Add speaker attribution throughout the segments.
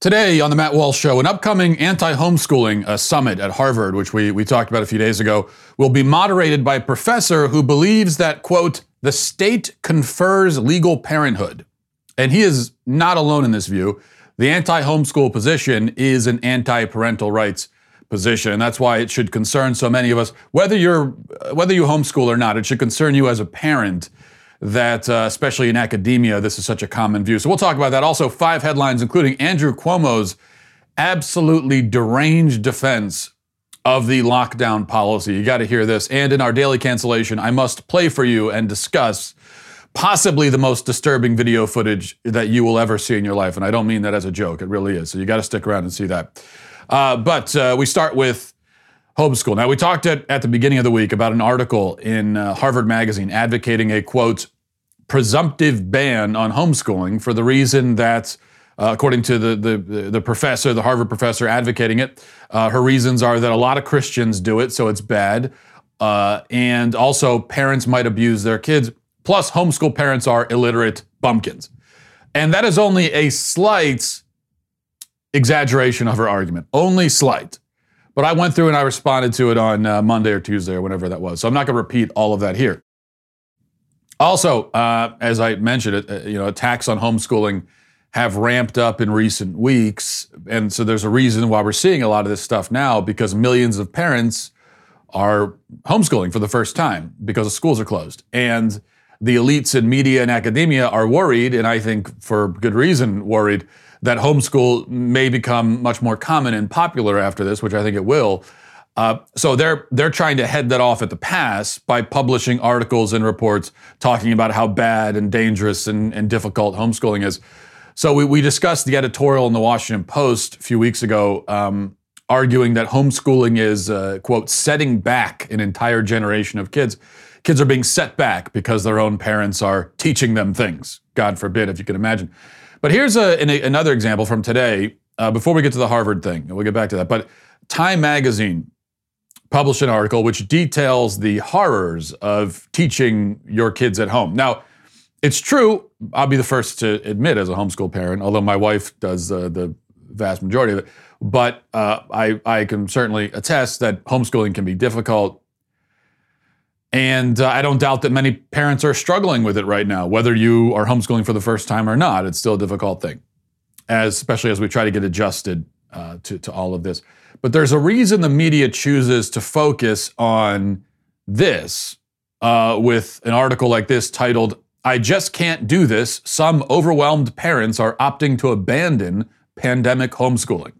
Speaker 1: Today on the Matt Walsh Show, an upcoming anti homeschooling uh, summit at Harvard, which we, we talked about a few days ago, will be moderated by a professor who believes that, quote, the state confers legal parenthood. And he is not alone in this view. The anti homeschool position is an anti parental rights position. And that's why it should concern so many of us. Whether, you're, whether you homeschool or not, it should concern you as a parent that, uh, especially in academia, this is such a common view. So we'll talk about that. Also, five headlines, including Andrew Cuomo's absolutely deranged defense of the lockdown policy. You got to hear this. And in our daily cancellation, I must play for you and discuss possibly the most disturbing video footage that you will ever see in your life. And I don't mean that as a joke, it really is. So you got to stick around and see that. Uh, but uh, we start with homeschool. Now, we talked at, at the beginning of the week about an article in uh, Harvard Magazine advocating a quote, presumptive ban on homeschooling for the reason that, uh, according to the, the, the, professor, the Harvard professor advocating it, uh, her reasons are that a lot of Christians do it, so it's bad. Uh, and also, parents might abuse their kids. Plus, homeschool parents are illiterate bumpkins. And that is only a slight exaggeration of her argument, only slight. But I went through and I responded to it on uh, Monday or Tuesday or whenever that was. So I'm not going to repeat all of that here. Also, uh, as I mentioned, uh, you know, attacks on homeschooling have ramped up in recent weeks, and so there's a reason why we're seeing a lot of this stuff now because millions of parents are homeschooling for the first time because the schools are closed, and the elites in media and academia are worried, and I think for good reason worried that homeschool may become much more common and popular after this, which I think it will. Uh, so they're they're trying to head that off at the pass by publishing articles and reports talking about how bad and dangerous and, and difficult homeschooling is. So we, we discussed the editorial in the Washington Post a few weeks ago, um, arguing that homeschooling is uh, quote setting back an entire generation of kids. Kids are being set back because their own parents are teaching them things. God forbid, if you can imagine. But here's a, an, another example from today. Uh, before we get to the Harvard thing, and we'll get back to that. But Time Magazine published an article which details the horrors of teaching your kids at home. Now, it's true. I'll be the first to admit, as a homeschool parent, although my wife does uh, the vast majority of it. But uh, I, I can certainly attest that homeschooling can be difficult. And uh, I don't doubt that many parents are struggling with it right now, whether you are homeschooling for the first time or not. It's still a difficult thing, as, especially as we try to get adjusted uh, to, to all of this. But there's a reason the media chooses to focus on this uh, with an article like this titled, I Just Can't Do This. Some overwhelmed parents are opting to abandon pandemic homeschooling.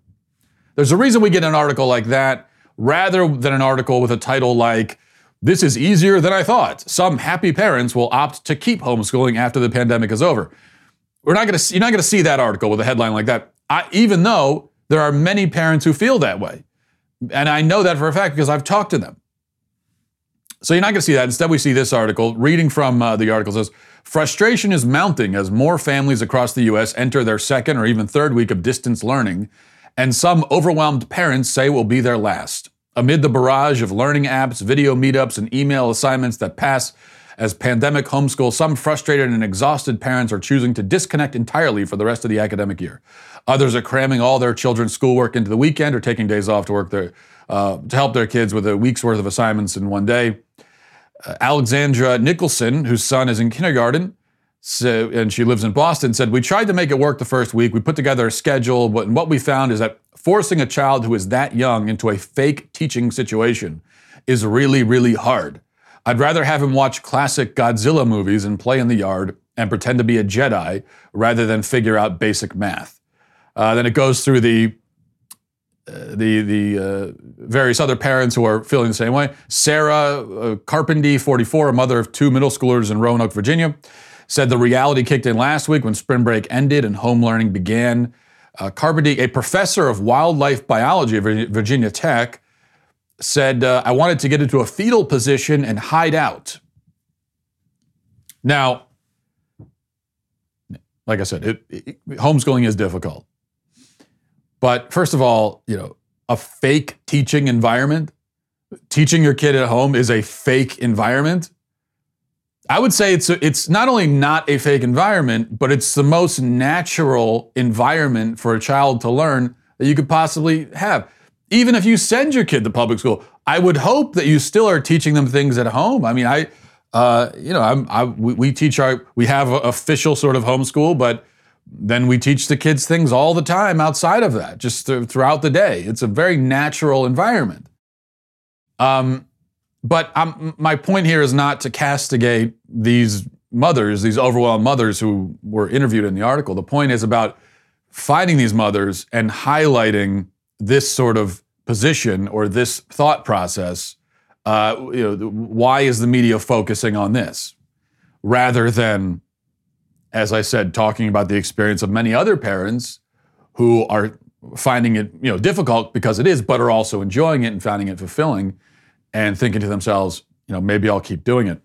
Speaker 1: There's a reason we get an article like that rather than an article with a title like, this is easier than I thought. Some happy parents will opt to keep homeschooling after the pandemic is over. We're not going to you're not going to see that article with a headline like that. I, even though there are many parents who feel that way. And I know that for a fact because I've talked to them. So you're not going to see that. Instead, we see this article. Reading from uh, the article says frustration is mounting as more families across the U.S. enter their second or even third week of distance learning, and some overwhelmed parents say will be their last. Amid the barrage of learning apps, video meetups, and email assignments that pass as pandemic homeschool, some frustrated and exhausted parents are choosing to disconnect entirely for the rest of the academic year. Others are cramming all their children's schoolwork into the weekend or taking days off to work their, uh, to help their kids with a week's worth of assignments in one day. Uh, Alexandra Nicholson, whose son is in kindergarten, so, and she lives in Boston, said, We tried to make it work the first week. We put together a schedule, but what we found is that forcing a child who is that young into a fake teaching situation is really, really hard. I'd rather have him watch classic Godzilla movies and play in the yard and pretend to be a Jedi rather than figure out basic math. Uh, then it goes through the uh, the the uh, various other parents who are feeling the same way. Sarah uh, Carpenter, 44, a mother of two middle schoolers in Roanoke, Virginia, said the reality kicked in last week when spring break ended and home learning began. Uh, a professor of wildlife biology at Virginia Tech, said, uh, I wanted to get into a fetal position and hide out. Now, like I said, it, it, homeschooling is difficult. But first of all, you know, a fake teaching environment, teaching your kid at home is a fake environment. I would say it's a, it's not only not a fake environment, but it's the most natural environment for a child to learn that you could possibly have. Even if you send your kid to public school, I would hope that you still are teaching them things at home. I mean, I, uh, you know, I'm, I, we, we teach our, we have official sort of homeschool, but then we teach the kids things all the time outside of that, just th- throughout the day. It's a very natural environment. Um, but um, my point here is not to castigate these mothers, these overwhelmed mothers who were interviewed in the article. The point is about finding these mothers and highlighting this sort of position or this thought process. Uh, you know, why is the media focusing on this rather than, as I said, talking about the experience of many other parents who are finding it you know difficult because it is, but are also enjoying it and finding it fulfilling and thinking to themselves, you know, maybe I'll keep doing it.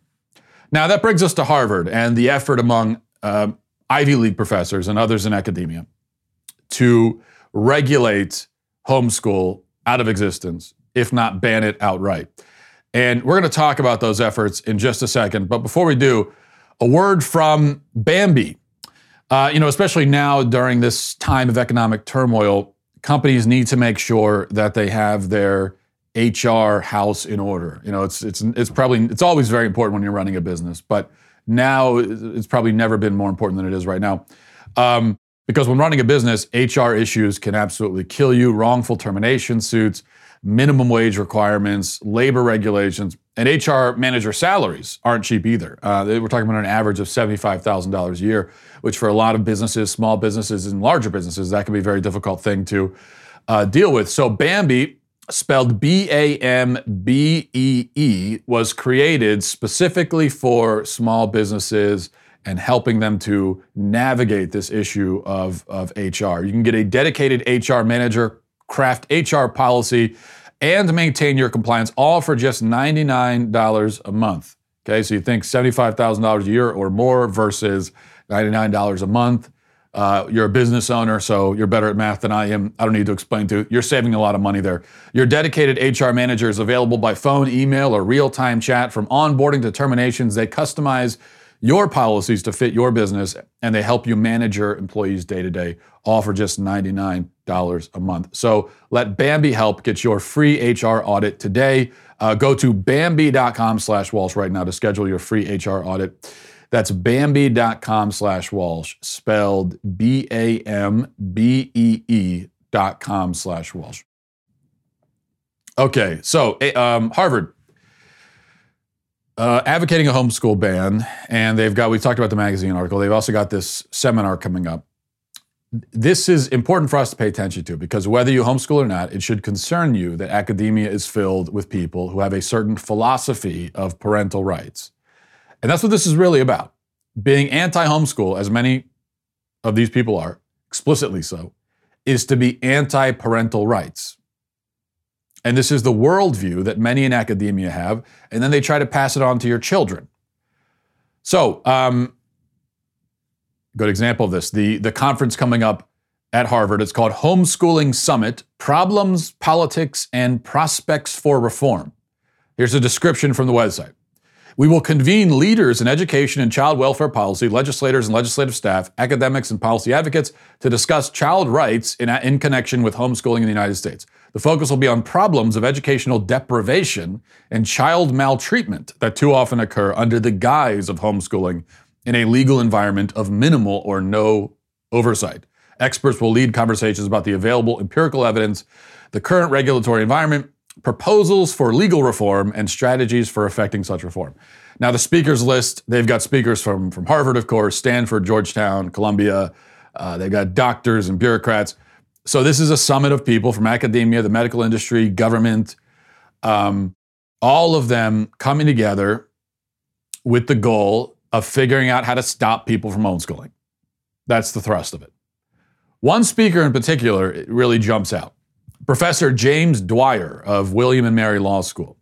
Speaker 1: Now, that brings us to Harvard and the effort among uh, Ivy League professors and others in academia to regulate homeschool out of existence, if not ban it outright. And we're going to talk about those efforts in just a second. But before we do, a word from Bambee. Uh, you know, especially now during this time of economic turmoil, companies need to make sure that they have their HR house in order. You know, it's it's it's probably it's always very important when you're running a business, but now it's probably never been more important than it is right now. Um, because when running a business, HR issues can absolutely kill you. Wrongful termination suits, minimum wage requirements, labor regulations, and HR manager salaries aren't cheap either. Uh, we're talking about an average of $75,000 a year, which for a lot of businesses, small businesses, and larger businesses, that can be a very difficult thing to uh, deal with. So Bambee spelled B A M B E E, was created specifically for small businesses and helping them to navigate this issue of, of HR. You can get a dedicated HR manager, craft HR policy, and maintain your compliance all for just $99 a month. Okay, so you think $75,000 a year or more versus $99 a month. Uh, you're a business owner, so you're better at math than I am. I don't need to explain to you. You're saving a lot of money there. Your dedicated HR manager is available by phone, email, or real time chat. From onboarding to terminations, they customize your policies to fit your business and they help you manage your employees day to day, all for just $99 a month. So let Bambee help get your free HR audit today. Uh, go to Bambee.com slash Walsh right now to schedule your free HR audit. That's Bambee.com slash Walsh, spelled B A M B E E dot com slash Walsh. Okay, so eh, um, Harvard uh, advocating a homeschool ban, and they've got, we talked about the magazine article, they've also got this seminar coming up. This is important for us to pay attention to because whether you homeschool or not, it should concern you that academia is filled with people who have a certain philosophy of parental rights and that's what this is really about. Being anti homeschool, as many of these people are, explicitly so, is to be anti parental rights. And this is the worldview that many in academia have, and then they try to pass it on to your children. So, um, good example of this the, the conference coming up at Harvard, it's called Homeschooling Summit Problems, Politics, and Prospects for Reform. Here's a description from the website. We will convene leaders in education and child welfare policy, legislators and legislative staff, academics and policy advocates to discuss child rights in, in connection with homeschooling in the United States. The focus will be on problems of educational deprivation and child maltreatment that too often occur under the guise of homeschooling in a legal environment of minimal or no oversight. Experts will lead conversations about the available empirical evidence, the current regulatory environment, proposals for legal reform and strategies for effecting such reform. Now, the speakers list, they've got speakers from, from Harvard, of course, Stanford, Georgetown, Columbia. Uh, they've got doctors and bureaucrats. So, this is a summit of people from academia, the medical industry, government, um, all of them coming together with the goal of figuring out how to stop people from homeschooling. That's the thrust of it. One speaker in particular really jumps out. Professor James Dwyer of William and Mary Law School.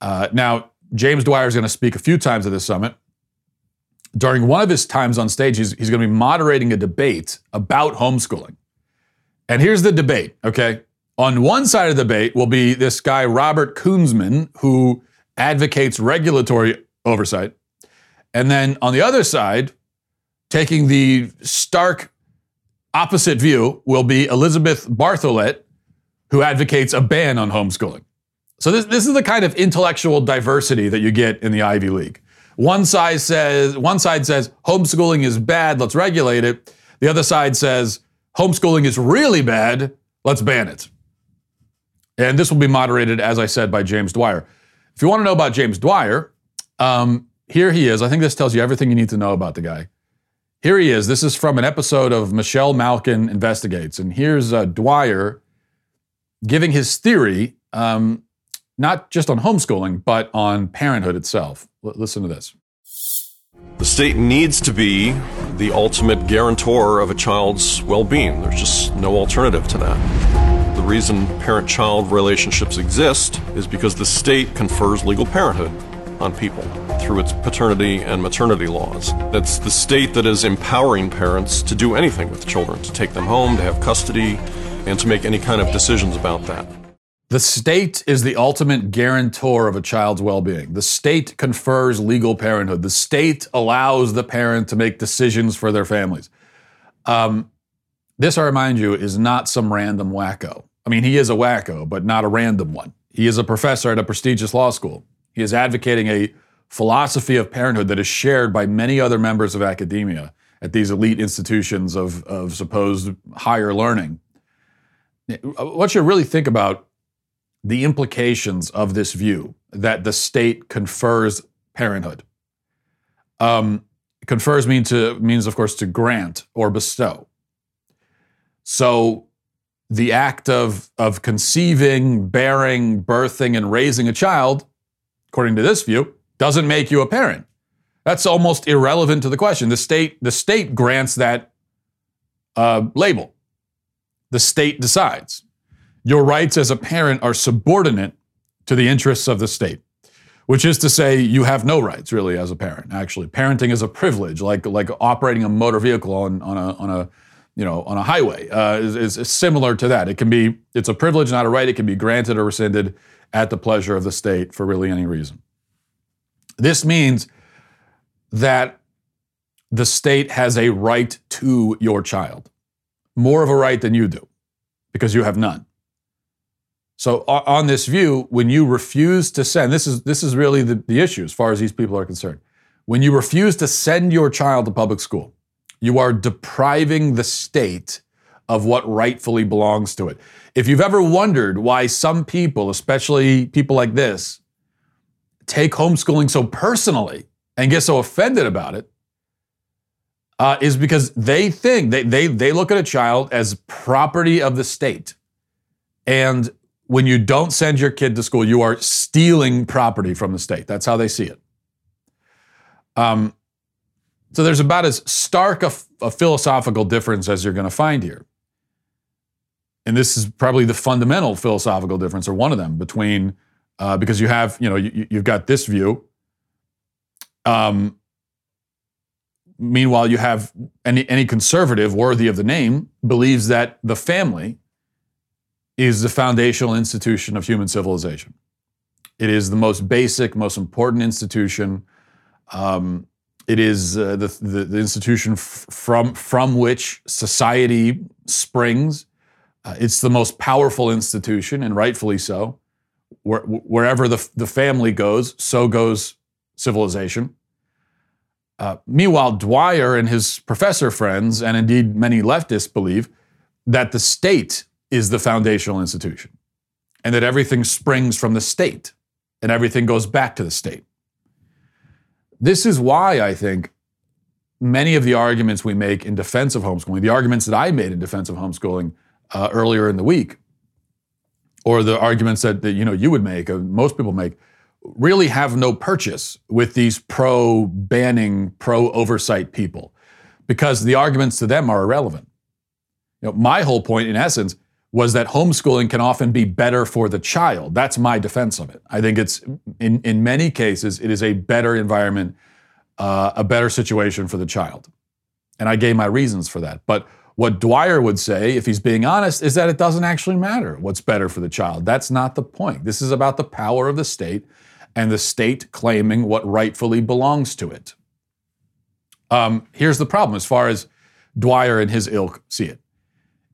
Speaker 1: Uh, now, James Dwyer is going to speak a few times at this summit. During one of his times on stage, he's, he's going to be moderating a debate about homeschooling. And here's the debate, okay? On one side of the debate will be this guy, Robert Kunzman, who advocates regulatory oversight. And then on the other side, taking the stark opposite view, will be Elizabeth Bartholet, who advocates a ban on homeschooling. So this, this is the kind of intellectual diversity that you get in the Ivy League. One side says one side says homeschooling is bad, let's regulate it. The other side says homeschooling is really bad, let's ban it. And this will be moderated, as I said, by James Dwyer. If you want to know about James Dwyer, um, here he is. I think this tells you everything you need to know about the guy. Here he is. This is from an episode of Michelle Malkin Investigates. And here's uh, Dwyer giving his theory, um, not just on homeschooling, but on parenthood itself. L- listen to this.
Speaker 2: The state needs to be the ultimate guarantor of a child's well being. There's just no alternative to that. The reason parent child relationships exist is because the state confers legal parenthood on people through its paternity and maternity laws. It's the state that is empowering parents to do anything with children, to take them home, to have custody, and to make any kind of decisions about that.
Speaker 1: The state is the ultimate guarantor of a child's well being. The state confers legal parenthood. The state allows the parent to make decisions for their families. Um, this, I remind you, is not some random wacko. I mean, he is a wacko, but not a random one. He is a professor at a prestigious law school. He is advocating a philosophy of parenthood that is shared by many other members of academia at these elite institutions of, of supposed higher learning. What you really think about the implications of this view that the state confers parenthood. Um, confers to, means, of course, to grant or bestow. So the act of, of conceiving, bearing, birthing, and raising a child, according to this view, doesn't make you a parent. That's almost irrelevant to the question. The state, the state grants that uh, label. The state decides. Your rights as a parent are subordinate to the interests of the state, which is to say, you have no rights really as a parent. Actually, parenting is a privilege, like like operating a motor vehicle on on a on a you know on a highway uh, is, is similar to that. It can be it's a privilege, not a right. It can be granted or rescinded at the pleasure of the state for really any reason. This means that the state has a right to your child, more of a right than you do, because you have none. So on this view, when you refuse to send, this is this is really the, the issue as far as these people are concerned. When you refuse to send your child to public school, you are depriving the state of what rightfully belongs to it. If you've ever wondered why some people, especially people like this, take homeschooling so personally and get so offended about it, uh, is because they think they, they they look at a child as property of the state. And when you don't send your kid to school, you are stealing property from the state. That's how they see it. Um, so there's about as stark a, a philosophical difference as you're going to find here. And this is probably the fundamental philosophical difference, or one of them, between uh, because you have, you know, you, have got this view. Um, meanwhile, you have any any conservative worthy of the name believes that the family is the foundational institution of human civilization. It is the most basic, most important institution. Um, it is uh, the, the, the, institution f- from, from which society springs. Uh, it's the most powerful institution, and rightfully so. Where, wherever the, the family goes, so goes civilization. Uh, meanwhile, Dwyer and his professor friends, and indeed many leftists, believe that the state is the foundational institution and that everything springs from the state and everything goes back to the state. This is why I think many of the arguments we make in defense of homeschooling, the arguments that I made in defense of homeschooling uh, earlier in the week, or the arguments that, that you know you would make, most people make, really have no purchase with these pro banning, pro oversight people, because the arguments to them are irrelevant. You know, my whole point, in essence, was that homeschooling can often be better for the child. That's my defense of it. I think it's, in, in many cases, it is a better environment, uh, a better situation for the child. And I gave my reasons for that. But what Dwyer would say, if he's being honest, is that it doesn't actually matter what's better for the child. That's not the point. This is about the power of the state and the state claiming what rightfully belongs to it. Um, here's the problem as far as Dwyer and his ilk see it.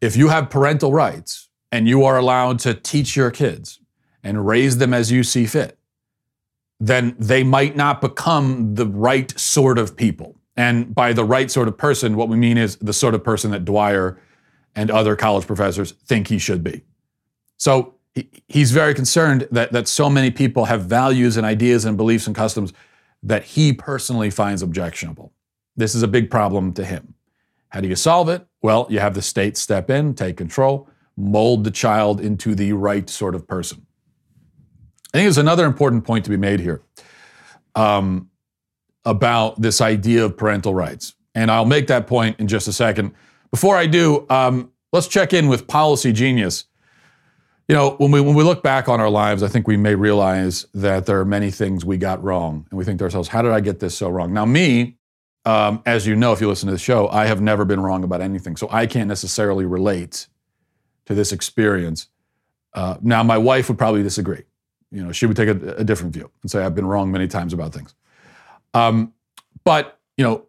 Speaker 1: If you have parental rights and you are allowed to teach your kids and raise them as you see fit, then they might not become the right sort of people. And by the right sort of person, what we mean is the sort of person that Dwyer and other college professors think he should be. So he, he's very concerned that, that so many people have values and ideas and beliefs and customs that he personally finds objectionable. This is a big problem to him. How do you solve it? Well, you have the state step in, take control, mold the child into the right sort of person. I think there's another important point to be made here. Um, about this idea of parental rights. And I'll make that point in just a second. Before I do, um, let's check in with Policy Genius. You know, when we when we look back on our lives, I think we may realize that there are many things we got wrong, and we think to ourselves, "How did I get this so wrong?" Now, me, um, as you know, if you listen to the show, I have never been wrong about anything, so I can't necessarily relate to this experience. Uh, now, my wife would probably disagree. You know, she would take a, a different view and say, "I've been wrong many times about things." Um, but, you know,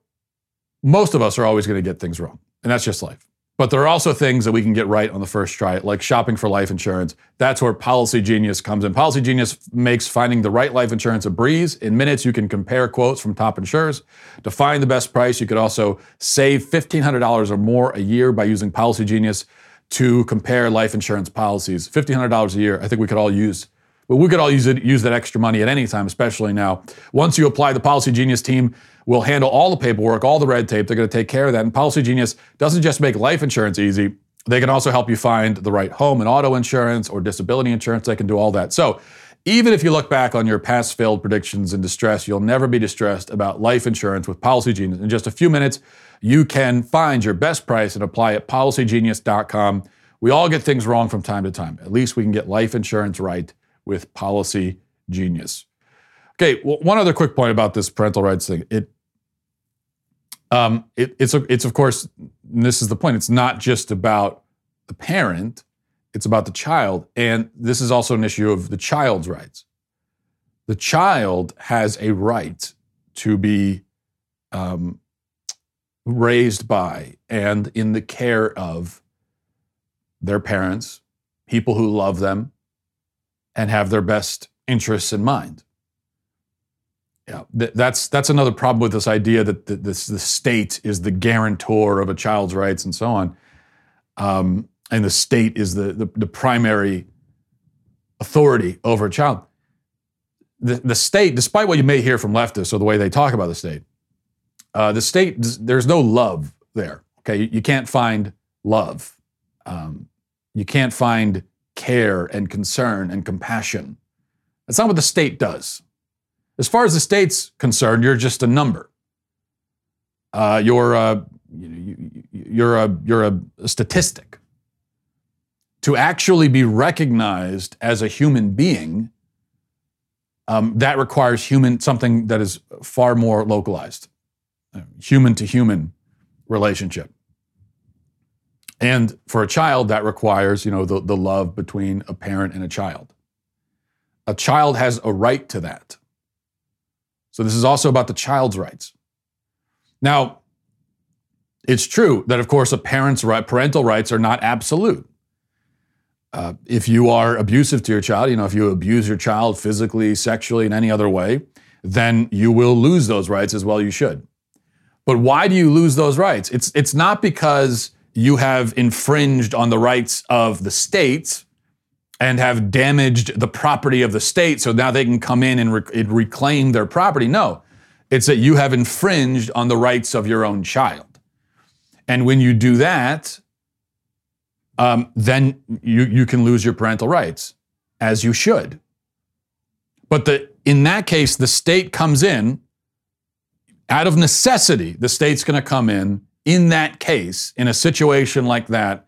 Speaker 1: most of us are always going to get things wrong, and that's just life. But there are also things that we can get right on the first try, like shopping for life insurance. That's where Policy Genius comes in. Policy Genius makes finding the right life insurance a breeze. In minutes, you can compare quotes from top insurers to find the best price. You could also save $1,500 or more a year by using Policy Genius to compare life insurance policies. $1,500 a year, I think we could all use but we could all use it, use that extra money at any time, especially now. Once you apply, the Policy Genius team will handle all the paperwork, all the red tape. They're going to take care of that. And Policy Genius doesn't just make life insurance easy. They can also help you find the right home and auto insurance or disability insurance. They can do all that. So even if you look back on your past failed predictions and distress, you'll never be distressed about life insurance with Policy Genius. In just a few minutes, you can find your best price and apply at policygenius.com. We all get things wrong from time to time. At least we can get life insurance right with Policy Genius. Okay, well, one other quick point about this parental rights thing. It, um, it, it's it's of course, this is the point. It's not just about the parent; it's about the child, and this is also an issue of the child's rights. The child has a right to be um, raised by and in the care of their parents, people who love them, and have their best interests in mind. Yeah, th- that's that's another problem with this idea that the, this, the state is the guarantor of a child's rights and so on, um, and the state is the, the, the primary authority over a child. The, the state, despite what you may hear from leftists or the way they talk about the state, uh, the state there's no love there. Okay, you, you can't find love. Um, you can't find care and concern and compassion. That's not what the state does. As far as the state's concerned, you're just a number. Uh, you're a, you're a, you're a statistic. To actually be recognized as a human being, um, that requires human something that is far more localized, human to human relationship. And for a child, that requires, you know, the, the love between a parent and a child. A child has a right to that. So this is also about the child's rights. Now, it's true that, of course, a parent's right, parental rights are not absolute. Uh, if you are abusive to your child, you know, if you abuse your child physically, sexually, in any other way, then you will lose those rights as well. You should. But why do you lose those rights? It's it's not because you have infringed on the rights of the states and have damaged the property of the state so now they can come in and, and reclaim their property. No, it's that you have infringed on the rights of your own child. And when you do that, um, then you, you can lose your parental rights, as you should. But the, in that case, the state comes in out of necessity, the state's going to come in in that case, in a situation like that,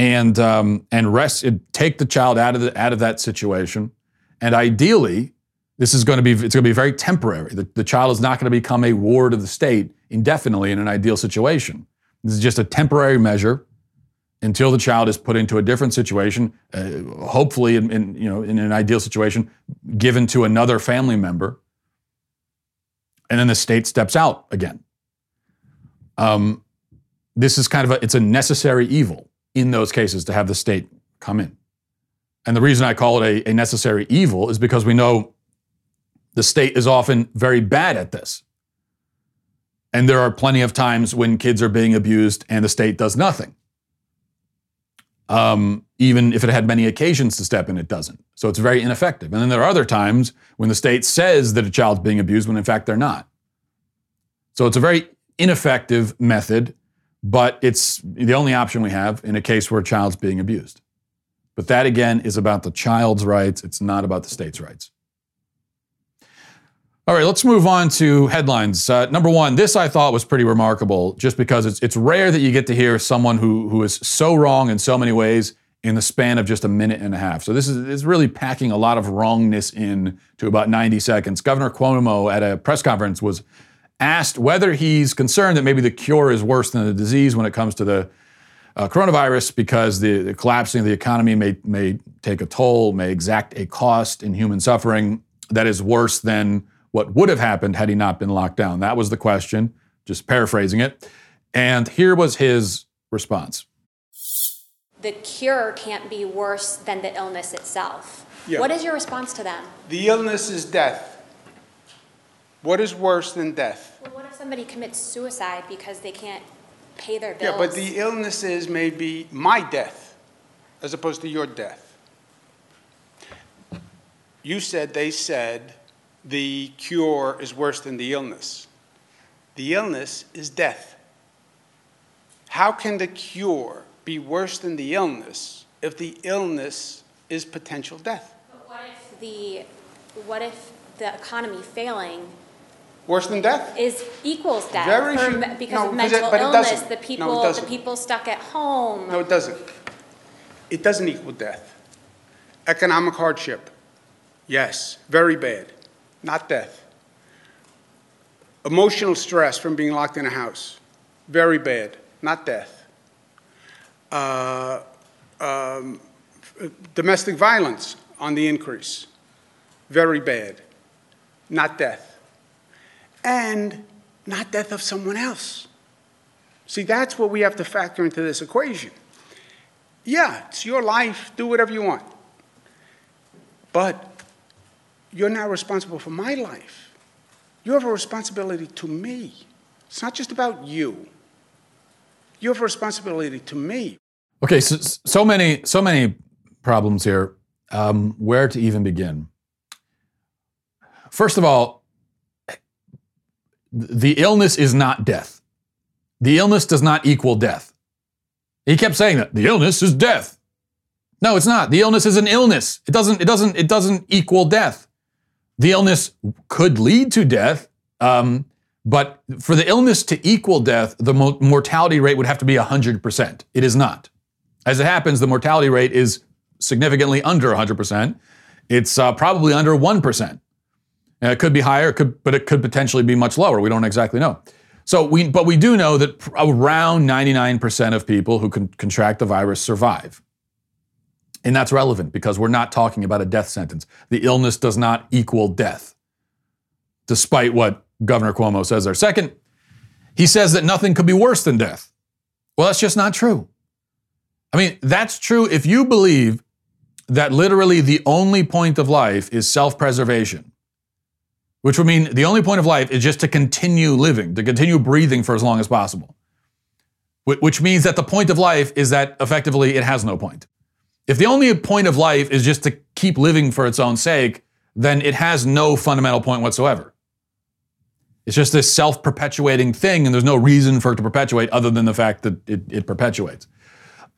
Speaker 1: and um, and rest, take the child out of the, out of that situation, and ideally, this is going to be it's going to be very temporary. The, the child is not going to become a ward of the state indefinitely in an ideal situation. This is just a temporary measure until the child is put into a different situation, uh, hopefully, in, in, you know in an ideal situation, given to another family member, and then the state steps out again. Um, this is kind of a it's a necessary evil in those cases to have the state come in. And the reason I call it a, a necessary evil is because we know the state is often very bad at this. And there are plenty of times when kids are being abused and the state does nothing. Um, even if it had many occasions to step in, it doesn't. So it's very ineffective. And then there are other times when the state says that a child's being abused when in fact they're not. So it's a very ineffective method, but it's the only option we have in a case where a child's being abused. But that again is about the child's rights, it's not about the state's rights. All right, let's move on to headlines. Uh, number one, this I thought was pretty remarkable just because it's, it's rare that you get to hear someone who, who is so wrong in so many ways in the span of just a minute and a half. So this is, is really packing a lot of wrongness in to about 90 seconds. Governor Cuomo at a press conference was asked whether he's concerned that maybe the cure is worse than the disease when it comes to the uh, coronavirus because the, the collapsing of the economy may, may take a toll, may exact a cost in human suffering that is worse than what would have happened had he not been locked down? That was the question, just paraphrasing it. And here was his response
Speaker 3: The cure can't be worse than the illness itself. Yeah. What is your response to them?
Speaker 4: The illness is death. What is worse than death?
Speaker 3: Well, what if somebody commits suicide because they can't pay their bills?
Speaker 4: Yeah, but the illness is maybe my death as opposed to your death. You said, they said, the cure is worse than the illness. The illness is death. How can the cure be worse than the illness if the illness is potential death?
Speaker 3: But what if the what if the economy failing
Speaker 4: worse than death.
Speaker 3: Is equals death Very for, few, because no, of mental it, illness the people
Speaker 4: no,
Speaker 3: the people stuck at home.
Speaker 4: No it doesn't. It doesn't equal death. Economic hardship. Yes very bad. Not death. Emotional stress from being locked in a house, very bad, not death. Uh, um, domestic violence on the increase, very bad, not death. And not death of someone else. See, that's what we have to factor into this equation. Yeah, it's your life, do whatever you want. But you're now responsible for my life. You have a responsibility to me. It's not just about you. You have a responsibility to me.
Speaker 1: Okay, so, so many, so many problems here. Um, where to even begin? First of all, the illness is not death. The illness does not equal death. He kept saying that the illness is death. No, it's not. The illness is an illness. It doesn't. It doesn't. It doesn't equal death. The illness could lead to death, um, but for the illness to equal death, the mo- mortality rate would have to be 100%. It is not. As it happens, the mortality rate is significantly under 100%. It's uh, probably under 1%. it could be higher, it could, but it could potentially be much lower. We don't exactly know. So we, but we do know that around 99% of people who can contract the virus survive. And that's relevant because we're not talking about a death sentence. The illness does not equal death, despite what Governor Cuomo says there. Second, he says that nothing could be worse than death. Well, that's just not true. I mean, that's true if you believe that literally the only point of life is self preservation, which would mean the only point of life is just to continue living, to continue breathing for as long as possible, which means that the point of life is that effectively it has no point. If the only point of life is just to keep living for its own sake, then it has no fundamental point whatsoever. It's just this self perpetuating thing, and there's no reason for it to perpetuate other than the fact that it, it perpetuates.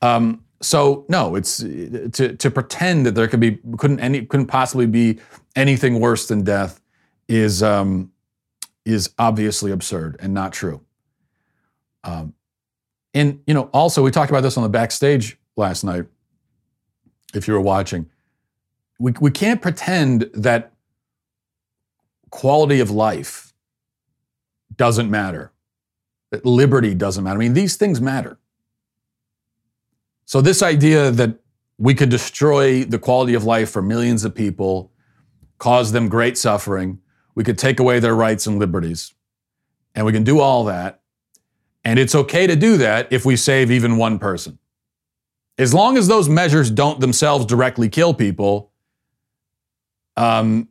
Speaker 1: Um, so no, it's to, to pretend that there could be couldn't any couldn't possibly be anything worse than death is um, is obviously absurd and not true. Um, and you know, also we talked about this on the backstage last night if you were watching. We, we can't pretend that quality of life doesn't matter, that liberty doesn't matter. I mean, these things matter. So, this idea that we could destroy the quality of life for millions of people, cause them great suffering, we could take away their rights and liberties, and we can do all that. And it's okay to do that if we save even one person. As long as those measures don't themselves directly kill people, um,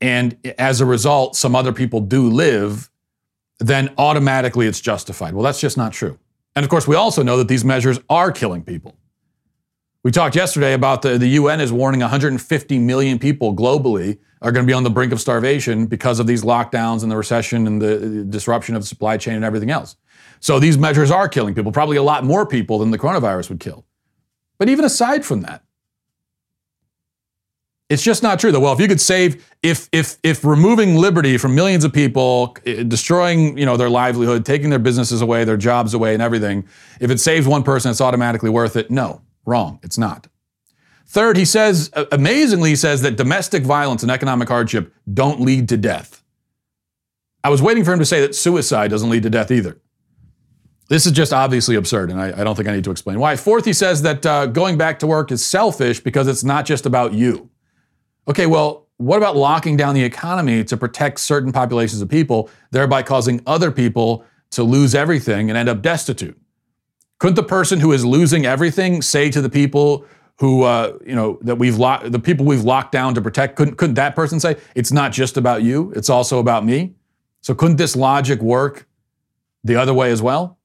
Speaker 1: and as a result, some other people do live, then automatically it's justified. Well, that's just not true. And of course, we also know that these measures are killing people. We talked yesterday about the, the UN is warning 150 million people globally are going to be on the brink of starvation because of these lockdowns and the recession and the disruption of the supply chain and everything else. So these measures are killing people, probably a lot more people than the coronavirus would kill. But even aside from that, it's just not true. That well, if you could save, if if if removing liberty from millions of people, eh, destroying you know their livelihood, taking their businesses away, their jobs away, and everything, if it saves one person, it's automatically worth it. No, wrong. It's not. Third, he says amazingly, he says that domestic violence and economic hardship don't lead to death. I was waiting for him to say that suicide doesn't lead to death either. This is just obviously absurd, and I, I don't think I need to explain why. Fourth, he says that uh, going back to work is selfish because it's not just about you. Okay, well, what about locking down the economy to protect certain populations of people, thereby causing other people to lose everything and end up destitute? Couldn't the person who is losing everything say to the people who, uh, you know, that we've locked, the people we've locked down to protect, couldn't, couldn't that person say, it's not just about you, it's also about me? So couldn't this logic work the other way as well?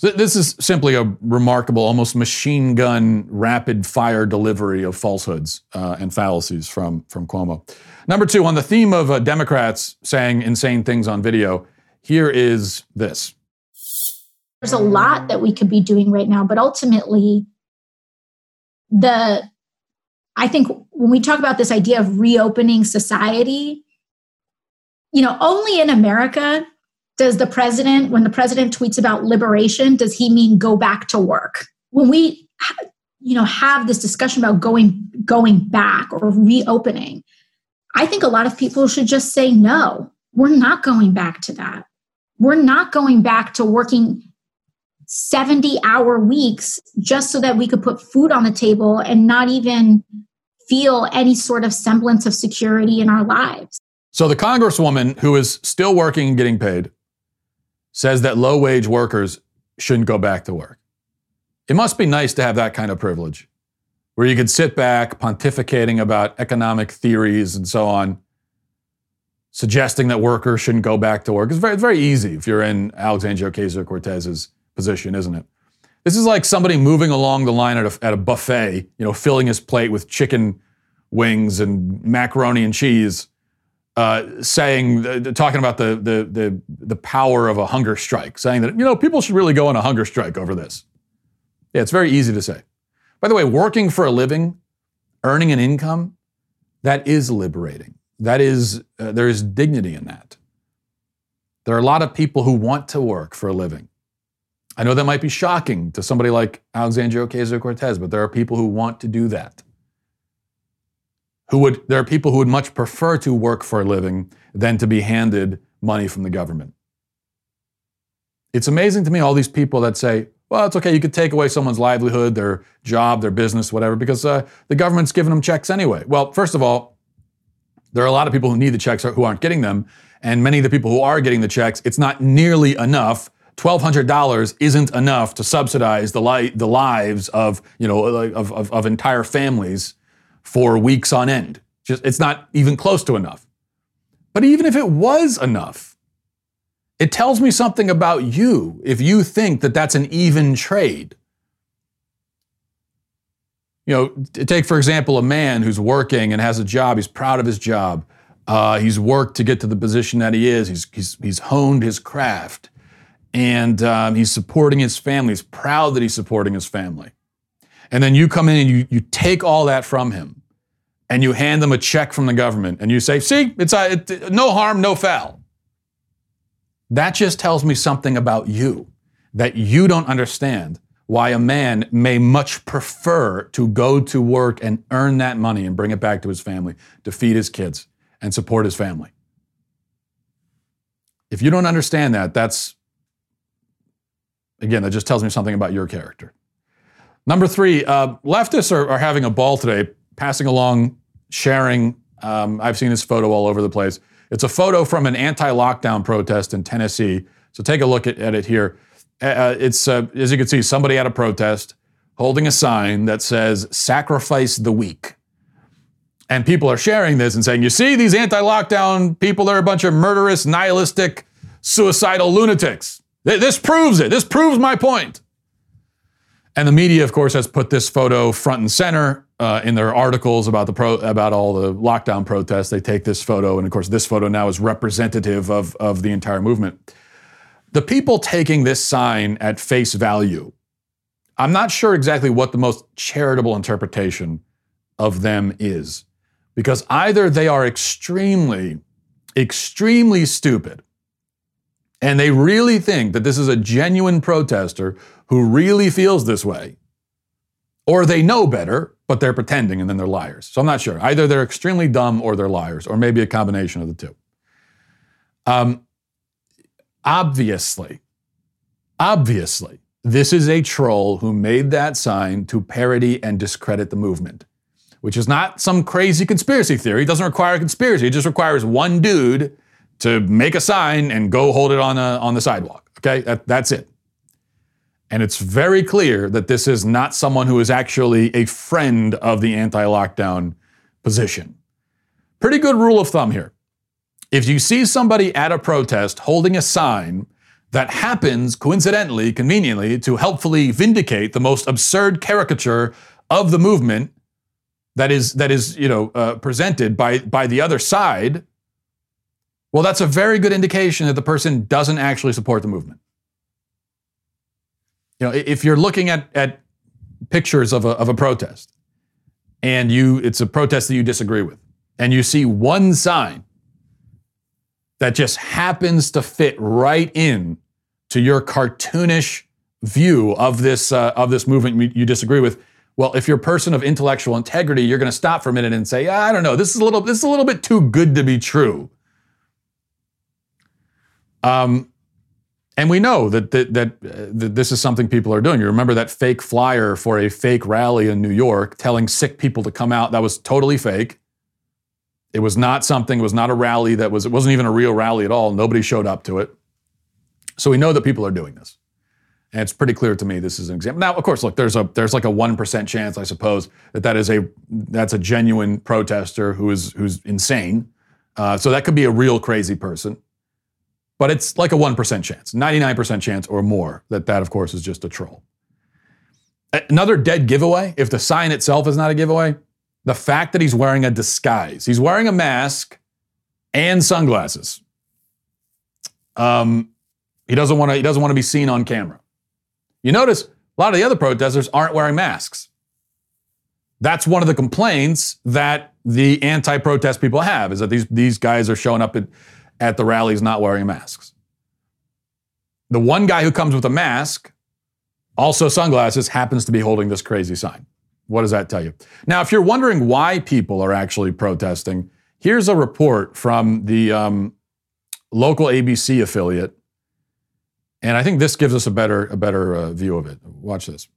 Speaker 1: This is simply a remarkable, almost machine gun, rapid fire delivery of falsehoods uh, and fallacies from, from Cuomo. Number two, on the theme of uh, Democrats saying insane things on video, here is this.
Speaker 5: There's a lot that we could be doing right now, but ultimately, the I think when we talk about this idea of reopening society, you know, only in America does the president, when the president tweets about liberation, does he mean go back to work? When we, you know, have this discussion about going going back or reopening, I think a lot of people should just say no. We're not going back to that. We're not going back to working 70 hour weeks just so that we could put food on the table and not even feel any sort of semblance of security in our lives.
Speaker 1: So, the congresswoman who is still working and getting paid says that low wage workers shouldn't go back to work. It must be nice to have that kind of privilege where you could sit back pontificating about economic theories and so on, suggesting that workers shouldn't go back to work. It's very, very easy if you're in Alexandria Ocasio Cortez's position, isn't it? This is like somebody moving along the line at a, at a buffet, you know, filling his plate with chicken wings and macaroni and cheese uh, saying, uh, talking about the, the, the, the power of a hunger strike, saying that, you know, people should really go on a hunger strike over this. Yeah, it's very easy to say. By the way, working for a living, earning an income, that is liberating. That is, uh, there is dignity in that. There are a lot of people who want to work for a living. I know that might be shocking to somebody like Alexandria Ocasio Cortez, but there are people who want to do that who would there are people who would much prefer to work for a living than to be handed money from the government. It's amazing to me all these people that say, well, it's okay, you could take away someone's livelihood, their job, their business, whatever, because uh, the government's giving them checks anyway. Well, first of all, there are a lot of people who need the checks who aren't getting them, and many of the people who are getting the checks, it's not nearly enough. $1,200 isn't enough to subsidize the, li- the lives of, you know, of, of, of entire families for weeks on end. Just it's not even close to enough. But even if it was enough, it tells me something about you if you think that that's an even trade. You know, take for example a man who's working and has a job. He's proud of his job. Uh, he's worked to get to the position that he is. He's he's, he's honed his craft, and um, he's supporting his family. He's proud that he's supporting his family. And then you come in and you, you take all that from him and you hand them a check from the government and you say, see, it's a, it, no harm, no foul. That just tells me something about you that you don't understand why a man may much prefer to go to work and earn that money and bring it back to his family to feed his kids and support his family. If you don't understand that, that's, again, that just tells me something about your character. Number three, uh, leftists are, are, having a ball today, passing along, sharing. Um, I've seen this photo all over the place. It's a photo from an anti lockdown protest in Tennessee So take a look at, at it here. Uh, uh it's, uh, as you can see, somebody at a protest holding a sign that says, sacrifice the weak. And people are sharing this and saying, you see, these anti lockdown people are a bunch of murderous, nihilistic, suicidal lunatics. This proves it. This proves my point. And the media, of course, has put this photo front and center uh, in their articles about the pro, about all the lockdown protests. They take this photo, and of course, this photo now is representative of, of the entire movement. The people taking this sign at face value, I'm not sure exactly what the most charitable interpretation of them is, because either they are extremely, extremely stupid, and they really think that this is a genuine protester who really feels this way, or they know better, but they're pretending and then they're liars. So I'm not sure. Either they're extremely dumb or they're liars, or maybe a combination of the two. Um, obviously, obviously, this is a troll who made that sign to parody and discredit the movement, which is not some crazy conspiracy theory. It doesn't require a conspiracy. It just requires one dude to make a sign and go hold it on, a, on the sidewalk. Okay, that, that's it. And it's very clear that this is not someone who is actually a friend of the anti lockdown position. Pretty good rule of thumb here. If you see somebody at a protest holding a sign that happens coincidentally, conveniently, to helpfully vindicate the most absurd caricature of the movement that is that is you know uh, presented by by the other side, well, that's a very good indication that the person doesn't actually support the movement. You know, if you're looking at, at pictures of a, of a protest and you it's a protest that you disagree with, and you see one sign that just happens to fit right in to your cartoonish view of this uh, of this movement you disagree with. Well, if you're a person of intellectual integrity, you're going to stop for a minute and say, "I don't know, this is a little this is a little bit too good to be true." Um, and we know that that, that, uh, that this is something people are doing. You remember that fake flyer for a fake rally in New York telling sick people to come out. That was totally fake. It was not something. It was not a rally. That was. It wasn't even a real rally at all. Nobody showed up to it. So we know that people are doing this, and it's pretty clear to me this is an example. Now, of course, look, there's a there's like a one percent chance, I suppose, that that is a that's a genuine protester who is who's insane. Uh, so that could be a real crazy person. But it's like a 1% chance, 99% chance or more that that, of course, is just a troll. Another dead giveaway, if the sign itself is not a giveaway, the fact that he's wearing a disguise. He's wearing a mask and sunglasses. Um, he doesn't want to. He doesn't want to be seen on camera. You notice a lot of the other protesters aren't wearing masks. That's one of the complaints that the anti-protest people have is that these these guys are showing up at at the rallies not wearing masks. The one guy who comes with a mask, also sunglasses, happens to be holding this crazy sign. What does that tell you? Now, if you're wondering why people are actually protesting, here's a report from the um, local ABC affiliate, and I think this gives us a better a better uh, view of it. Watch this.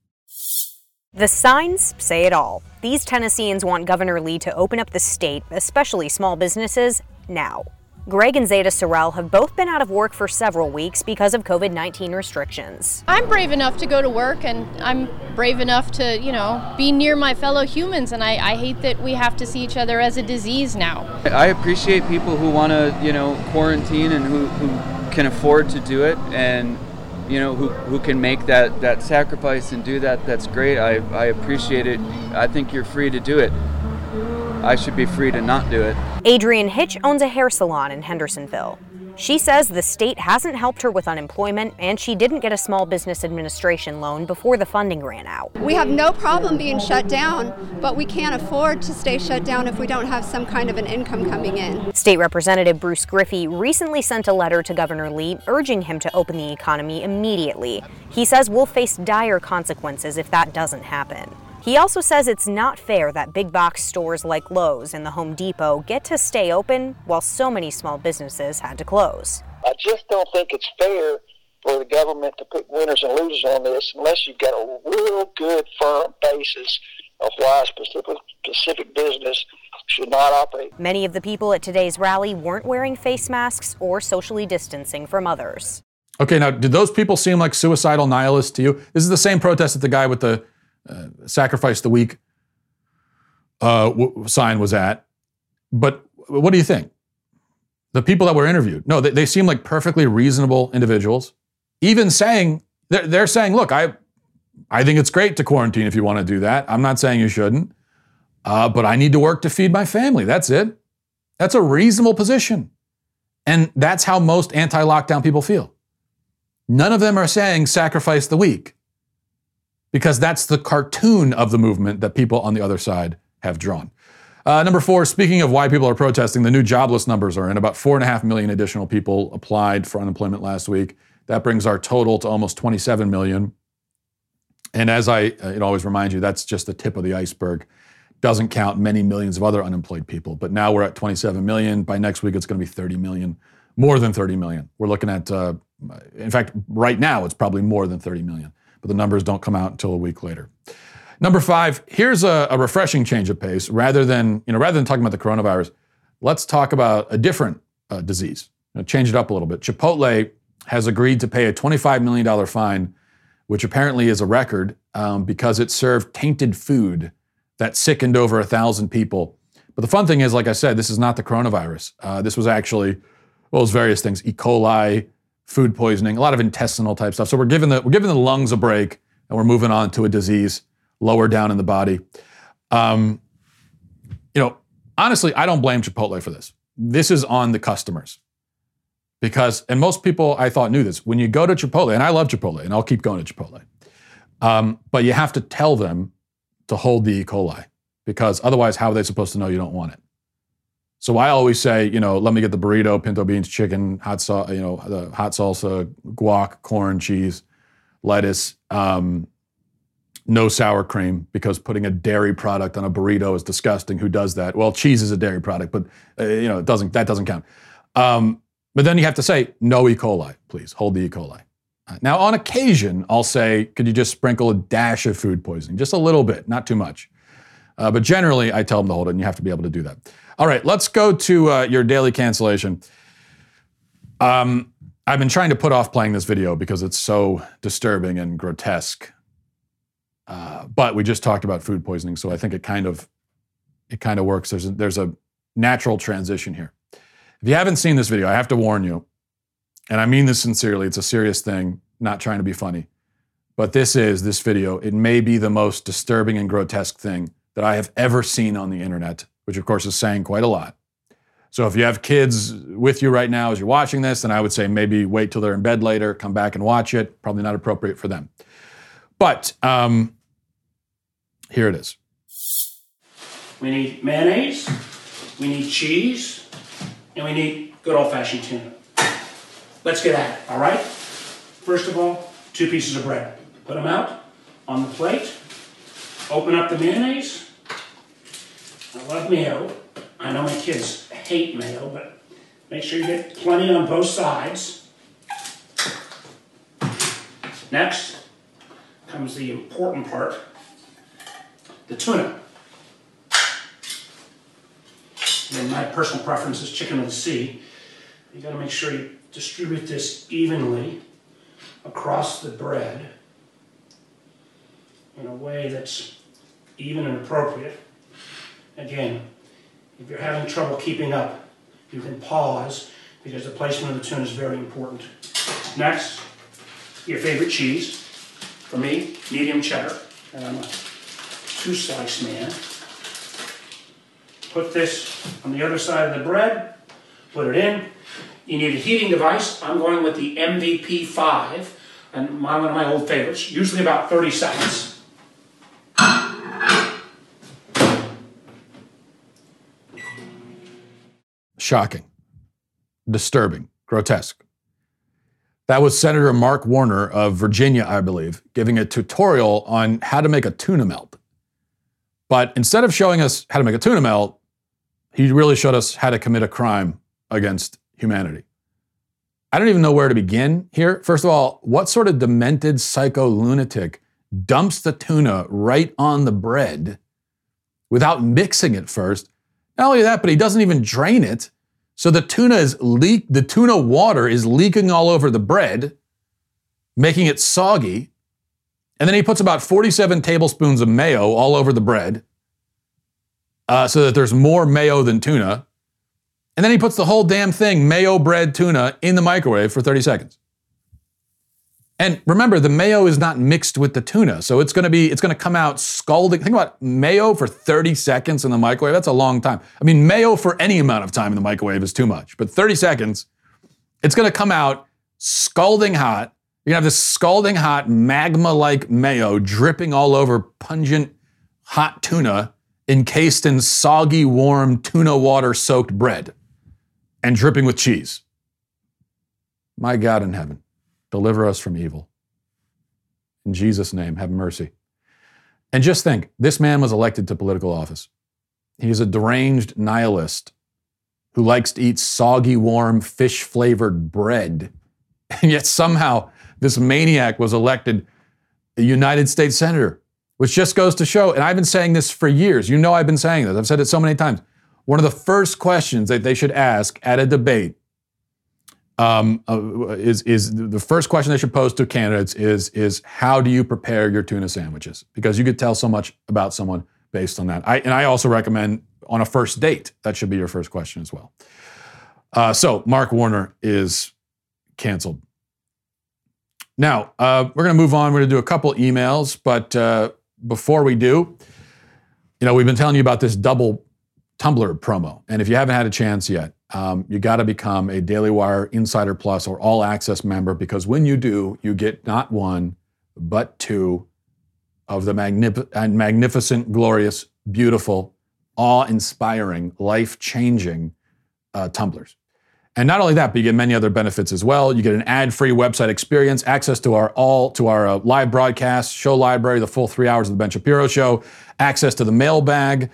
Speaker 6: The signs say it all. These Tennesseans want Governor Lee to open up the state, especially small businesses, now. Greg and Zeta Sorrell have both been out of work for several weeks because of COVID 19 restrictions.
Speaker 7: I'm brave enough to go to work and I'm brave enough to, you know, be near my fellow humans, and I, I hate that we have to see each other as a disease now.
Speaker 8: I appreciate people who want to, you know, quarantine and who, who can afford to do it and you know who, who can make that, that sacrifice and do that that's great I, I appreciate it i think you're free to do it I should be free to not do it.
Speaker 6: Adrienne Hitch owns a hair salon in Hendersonville. She says the state hasn't helped her with unemployment and she didn't get a small business administration loan before the funding ran out.
Speaker 9: We have no problem being shut down, but we can't afford to stay shut down if we don't have some kind of an income coming in.
Speaker 6: State Representative Bruce Griffey recently sent a letter to Governor Lee urging him to open the economy immediately. He says we'll face dire consequences if that doesn't happen. He also says it's not fair that big box stores like Lowe's and the Home Depot get to stay open while so many small businesses had to close.
Speaker 10: I just don't think it's fair for the government to put winners and losers on this unless you've got a real good firm basis of why a specific, specific business should not operate.
Speaker 6: Many of the people at today's rally weren't wearing face masks or socially distancing from others.
Speaker 1: Okay, now, did those people seem like suicidal nihilists to you? This is the same protest that the guy with the uh, sacrifice the weak uh, w- sign was at. But what do you think? The people that were interviewed, no, they, they seem like perfectly reasonable individuals. Even saying, they're, they're saying, look, I, I think it's great to quarantine if you want to do that. I'm not saying you shouldn't, uh, but I need to work to feed my family. That's it. That's a reasonable position. And that's how most anti lockdown people feel. None of them are saying sacrifice the weak because that's the cartoon of the movement that people on the other side have drawn. Uh, number four, speaking of why people are protesting, the new jobless numbers are in. About four and a half million additional people applied for unemployment last week. That brings our total to almost 27 million. And as I uh, it always remind you, that's just the tip of the iceberg. Doesn't count many millions of other unemployed people. But now we're at 27 million. By next week, it's going to be 30 million, more than 30 million. We're looking at, uh, in fact, right now, it's probably more than 30 million. But the numbers don't come out until a week later. Number five, here's a, a refreshing change of pace. Rather than, you know, rather than talking about the coronavirus, let's talk about a different uh, disease. You know, change it up a little bit. Chipotle has agreed to pay a $25 million fine, which apparently is a record um, because it served tainted food that sickened over a thousand people. But the fun thing is, like I said, this is not the coronavirus. Uh, this was actually, well, various things: E. coli, food poisoning, a lot of intestinal type stuff. So we're giving the we're giving the lungs a break, and we're moving on to a disease lower down in the body. Um, you know, honestly, I don't blame Chipotle for this. This is on the customers. Because, and most people I thought knew this, when you go to Chipotle, and I love Chipotle, and I'll keep going to Chipotle, um, but you have to tell them to hold the E. coli, because otherwise, how are they supposed to know you don't want it? So I always say, you know, let me get the burrito, pinto beans, chicken, hot sauce, you know, the hot salsa, guac, corn, cheese, lettuce. Um, no sour cream because putting a dairy product on a burrito is disgusting. Who does that? Well, cheese is a dairy product, but uh, you know it doesn't. That doesn't count. Um, but then you have to say no E. coli, please hold the E. coli. Uh, now, on occasion, I'll say, could you just sprinkle a dash of food poisoning, just a little bit, not too much. Uh, but generally, I tell them to hold it, and you have to be able to do that. All right, let's go to uh, your daily cancellation. Um, I've been trying to put off playing this video because it's so disturbing and grotesque. Uh, but we just talked about food poisoning, so I think it kind of it kind of works. There's a, there's a natural transition here. If you haven't seen this video, I have to warn you, and I mean this sincerely. It's a serious thing, not trying to be funny. But this is this video. It may be the most disturbing and grotesque thing that I have ever seen on the internet, which of course is saying quite a lot. So if you have kids with you right now as you're watching this, then I would say maybe wait till they're in bed later, come back and watch it. Probably not appropriate for them. But um, here it is.
Speaker 11: We need mayonnaise, we need cheese, and we need good old fashioned tuna. Let's get at it, all right? First of all, two pieces of bread. Put them out on the plate. Open up the mayonnaise. I love mayo. I know my kids hate mayo, but make sure you get plenty on both sides. Next comes the important part the tuna. And my personal preference is chicken with sea. You gotta make sure you distribute this evenly across the bread in a way that's even and appropriate. Again, if you're having trouble keeping up, you can pause because the placement of the tuna is very important. Next, your favorite cheese. For me, medium cheddar. And I'm a two slice man. Put this on the other side of the bread, put it in. You need a heating device. I'm going with the MVP 5, and one of my old favorites, usually about 30 seconds.
Speaker 1: Shocking, disturbing, grotesque. That was Senator Mark Warner of Virginia, I believe, giving a tutorial on how to make a tuna melt. But instead of showing us how to make a tuna melt, he really showed us how to commit a crime against humanity. I don't even know where to begin here. First of all, what sort of demented psycho lunatic dumps the tuna right on the bread without mixing it first? Not only that, but he doesn't even drain it. So the tuna is leak the tuna water is leaking all over the bread, making it soggy. And then he puts about 47 tablespoons of mayo all over the bread uh, so that there's more mayo than tuna. And then he puts the whole damn thing, mayo bread tuna, in the microwave for 30 seconds. And remember, the mayo is not mixed with the tuna, so it's gonna be, it's gonna come out scalding. Think about mayo for 30 seconds in the microwave. That's a long time. I mean, mayo for any amount of time in the microwave is too much, but 30 seconds, it's gonna come out scalding hot. You're gonna have this scalding hot magma-like mayo dripping all over pungent hot tuna encased in soggy, warm tuna water soaked bread and dripping with cheese. My God in heaven. Deliver us from evil. In Jesus' name, have mercy. And just think this man was elected to political office. He is a deranged nihilist who likes to eat soggy, warm, fish flavored bread. And yet somehow this maniac was elected a United States Senator, which just goes to show, and I've been saying this for years. You know, I've been saying this, I've said it so many times. One of the first questions that they should ask at a debate um, uh, is is the first question they should pose to candidates is is how do you prepare your tuna sandwiches? Because you could tell so much about someone based on that. I, and I also recommend on a first date that should be your first question as well. Uh, so Mark Warner is canceled. Now uh, we're going to move on. We're going to do a couple emails, but uh, before we do, you know we've been telling you about this double tumbler promo, and if you haven't had a chance yet, um, you got to become a Daily Wire Insider Plus or All Access member because when you do, you get not one, but two of the magnif- magnificent, glorious, beautiful, awe inspiring, life changing uh, tumblers. And not only that, but you get many other benefits as well. You get an ad-free website experience, access to our all to our uh, live broadcast, show library, the full three hours of the Ben Shapiro show, access to the mailbag,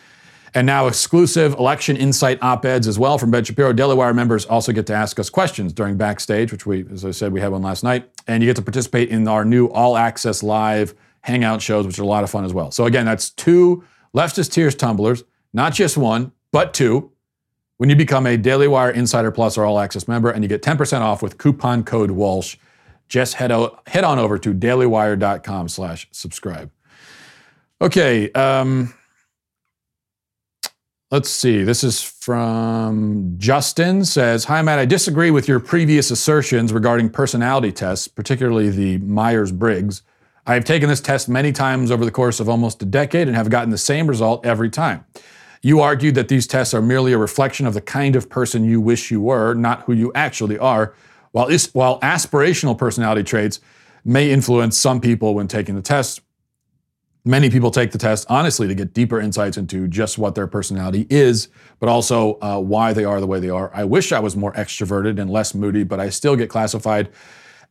Speaker 1: and now exclusive election insight op-eds as well from Ben Shapiro. Daily Wire members also get to ask us questions during backstage, which we, as I said, we had one last night. And you get to participate in our new all access live hangout shows, which are a lot of fun as well. So again, that's two leftist tears tumblers, not just one, but two. When you become a Daily Wire Insider Plus or All Access member, and you get 10% off with coupon code Walsh, just head, head on over to dailywire.com slash subscribe. Okay, um, Let's see. This is from Justin says, "Hi Matt, I disagree with your previous assertions regarding personality tests, particularly the Myers-Briggs. I have taken this test many times over the course of almost a decade and have gotten the same result every time. You argued that these tests are merely a reflection of the kind of person you wish you were, not who you actually are, while, is, while aspirational personality traits may influence some people when taking the test, Many people take the test honestly to get deeper insights into just what their personality is, but also uh, why they are the way they are. I wish I was more extroverted and less moody, but I still get classified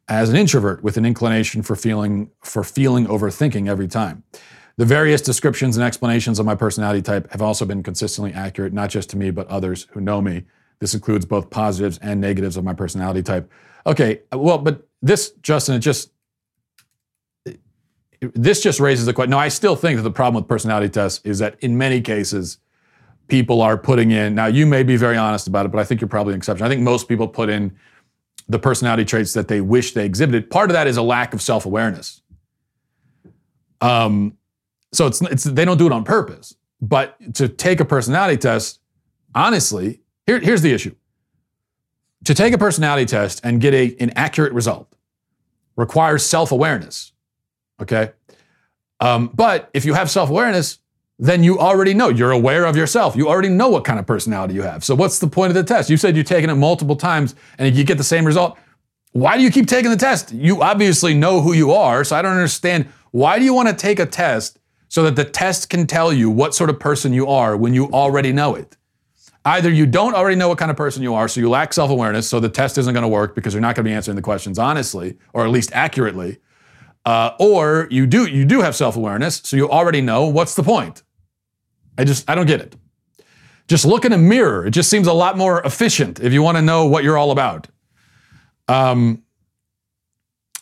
Speaker 1: as an introvert with an inclination for feeling for feeling overthinking every time. The various descriptions and explanations of my personality type have also been consistently accurate, not just to me, but others who know me. This includes both positives and negatives of my personality type. Okay, well, but this, Justin, it just this just raises the question. No, I still think that the problem with personality tests is that in many cases, people are putting in. Now, you may be very honest about it, but I think you're probably an exception. I think most people put in the personality traits that they wish they exhibited. Part of that is a lack of self awareness. Um, so it's, it's they don't do it on purpose. But to take a personality test, honestly, here, here's the issue. To take a personality test and get a, an accurate result requires self awareness. Okay. Um, but if you have self awareness, then you already know. You're aware of yourself. You already know what kind of personality you have. So what's the point of the test? You said you've taken it multiple times and you get the same result. Why do you keep taking the test? You obviously know who you are. So I don't understand. Why do you want to take a test so that the test can tell you what sort of person you are when you already know it? Either you don't already know what kind of person you are, so you lack self awareness, so the test isn't going to work because you're not going to be answering the questions honestly or at least accurately uh, or you do you do have self-awareness, so you already know what's the point. I just I don't get it. Just look in a mirror. It just seems a lot more efficient if you want to know what you're all about. Um,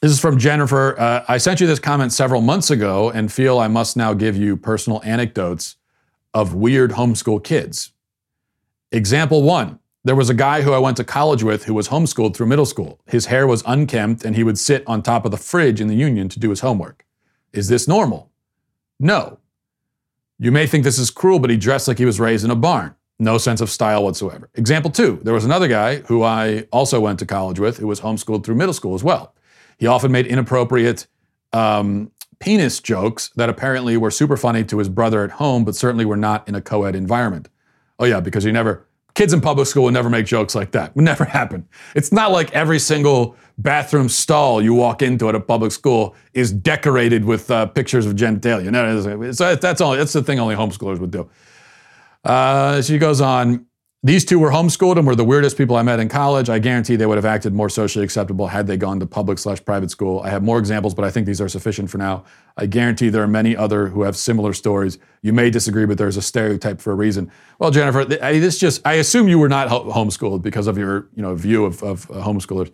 Speaker 1: this is from Jennifer. Uh, I sent you this comment several months ago and feel I must now give you personal anecdotes of weird homeschool kids. Example one There was a guy who I went to college with who was homeschooled through middle school. His hair was unkempt and he would sit on top of the fridge in the union to do his homework. Is this normal? No. You may think this is cruel, but he dressed like he was raised in a barn. No sense of style whatsoever. Example two there was another guy who I also went to college with who was homeschooled through middle school as well. He often made inappropriate um, penis jokes that apparently were super funny to his brother at home, but certainly were not in a co ed environment. Oh, yeah, because you never, kids in public school would never make jokes like that. Would never happen. It's not like every single bathroom stall you walk into at a public school is decorated with uh, pictures of genitalia. No, that's only that's the thing only homeschoolers would do. Uh, she goes on. These two were homeschooled and were the weirdest people I met in college. I guarantee they would have acted more socially acceptable had they gone to public slash private school. I have more examples, but I think these are sufficient for now. I guarantee there are many other who have similar stories. You may disagree, but there's a stereotype for a reason. Well, Jennifer, this just, I assume you were not homeschooled because of your, you know, view of, of uh, homeschoolers.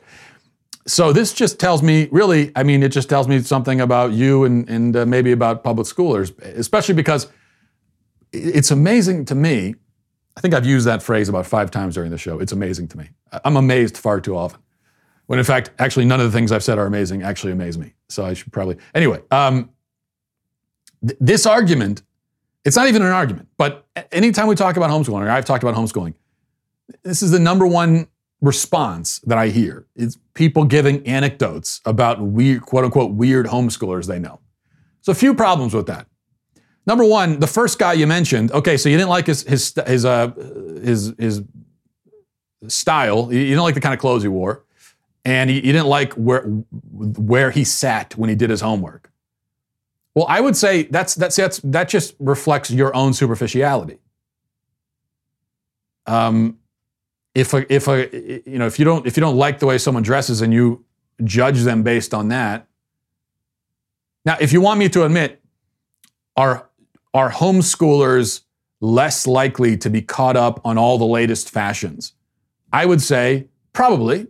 Speaker 1: So this just tells me, really, I mean, it just tells me something about you and, and uh, maybe about public schoolers, especially because it's amazing to me I think I've used that phrase about five times during the show. It's amazing to me. I'm amazed far too often. When in fact, actually, none of the things I've said are amazing actually amaze me. So I should probably. Anyway, um, th- this argument, it's not even an argument, but anytime we talk about homeschooling, or I've talked about homeschooling, this is the number one response that I hear is people giving anecdotes about weird, quote unquote, weird homeschoolers they know. So a few problems with that. Number one, the first guy you mentioned. Okay, so you didn't like his his his uh his his style. You didn't like the kind of clothes he wore, and you, didn't like where where he sat when he did his homework. Well, I would say that's that's that's that just reflects your own superficiality. Um, if a if a you know if you don't if you don't like the way someone dresses and you judge them based on that. Now, if you want me to admit, are are homeschoolers less likely to be caught up on all the latest fashions? I would say probably.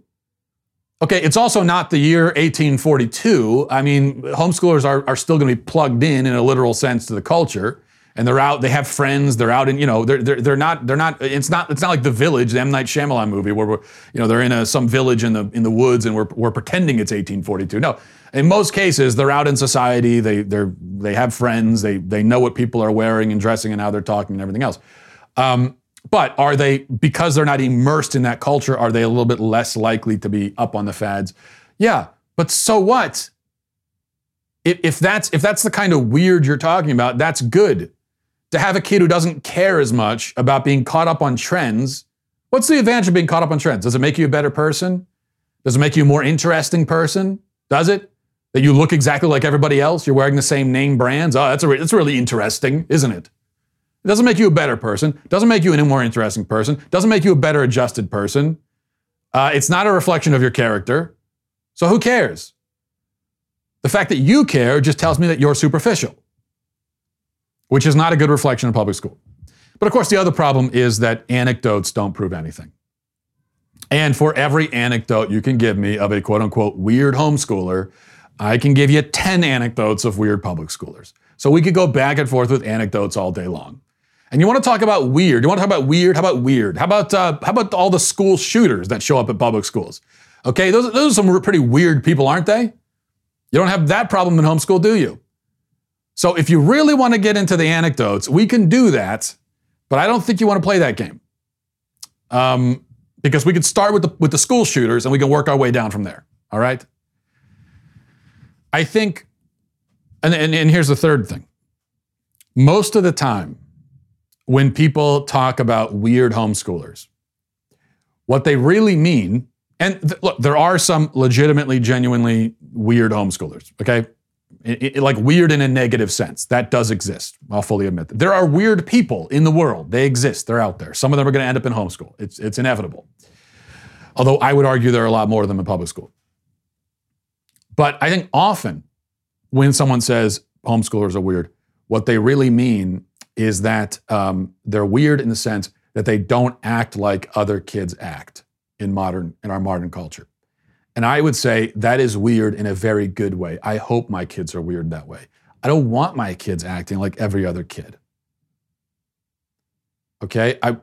Speaker 1: Okay, it's also not the year 1842. I mean, homeschoolers are, are still going to be plugged in in a literal sense to the culture. And they're out, they have friends, they're out in, you know, they're, they're, they're not, they're not, it's not, it's not like the village, the M. Night Shyamalan movie where we're, you know, they're in a, some village in the, in the woods and we're, we're pretending it's 1842. No, in most cases, they're out in society. They they they have friends. They they know what people are wearing and dressing and how they're talking and everything else. Um, but are they because they're not immersed in that culture? Are they a little bit less likely to be up on the fads? Yeah, but so what? If, if that's if that's the kind of weird you're talking about, that's good. To have a kid who doesn't care as much about being caught up on trends, what's the advantage of being caught up on trends? Does it make you a better person? Does it make you a more interesting person? Does it? That you look exactly like everybody else, you're wearing the same name brands. Oh, that's, a, that's really interesting, isn't it? It doesn't make you a better person, doesn't make you any more interesting person, doesn't make you a better adjusted person. Uh, it's not a reflection of your character. So who cares? The fact that you care just tells me that you're superficial, which is not a good reflection of public school. But of course, the other problem is that anecdotes don't prove anything. And for every anecdote you can give me of a quote unquote weird homeschooler, I can give you 10 anecdotes of weird public schoolers. So we could go back and forth with anecdotes all day long. And you want to talk about weird? You want to talk about weird? How about weird? How about uh, how about all the school shooters that show up at public schools? Okay, those, those are some pretty weird people, aren't they? You don't have that problem in homeschool, do you? So if you really want to get into the anecdotes, we can do that, but I don't think you want to play that game. Um, because we could start with the with the school shooters and we can work our way down from there. All right. I think, and, and, and here's the third thing. Most of the time, when people talk about weird homeschoolers, what they really mean, and th- look, there are some legitimately, genuinely weird homeschoolers, okay? It, it, like weird in a negative sense. That does exist. I'll fully admit that. There are weird people in the world. They exist. They're out there. Some of them are going to end up in homeschool. It's, it's inevitable. Although I would argue there are a lot more of them in public school. But I think often when someone says homeschoolers are weird, what they really mean is that um, they're weird in the sense that they don't act like other kids act in modern in our modern culture. And I would say that is weird in a very good way. I hope my kids are weird that way. I don't want my kids acting like every other kid. Okay, I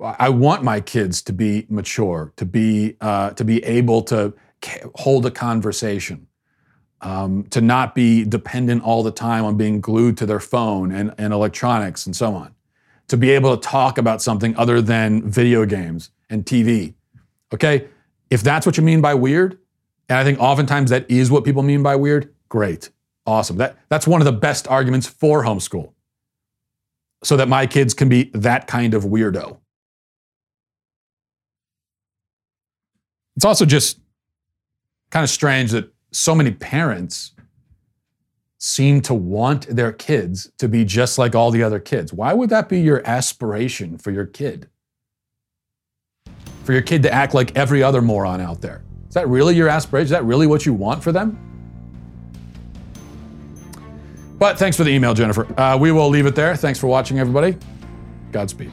Speaker 1: I want my kids to be mature, to be uh, to be able to hold a conversation, um, to not be dependent all the time on being glued to their phone and, and electronics and so on, to be able to talk about something other than video games and TV. Okay, if that's what you mean by weird, and I think oftentimes that is what people mean by weird, great, awesome. That that's one of the best arguments for homeschool so that my kids can be that kind of weirdo. It's also just kind of strange that so many parents seem to want their kids to be just like all the other kids. Why would that be your aspiration for your kid? For your kid to act like every other moron out there? Is that really your aspiration? Is that really what you want for them? But thanks for the email, Jennifer. Uh, we will leave it there. Thanks for watching, everybody. Godspeed.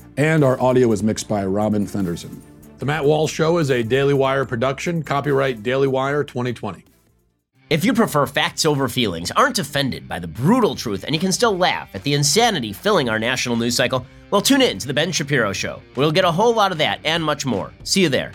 Speaker 1: and our audio is mixed by Robin Fenderson. The Matt Walsh Show is a Daily Wire production, copyright Daily Wire 2020.
Speaker 12: If you prefer facts over feelings, aren't offended by the brutal truth, and you can still laugh at the insanity filling our national news cycle, well, tune in to The Ben Shapiro Show. We'll get a whole lot of that and much more. See you there.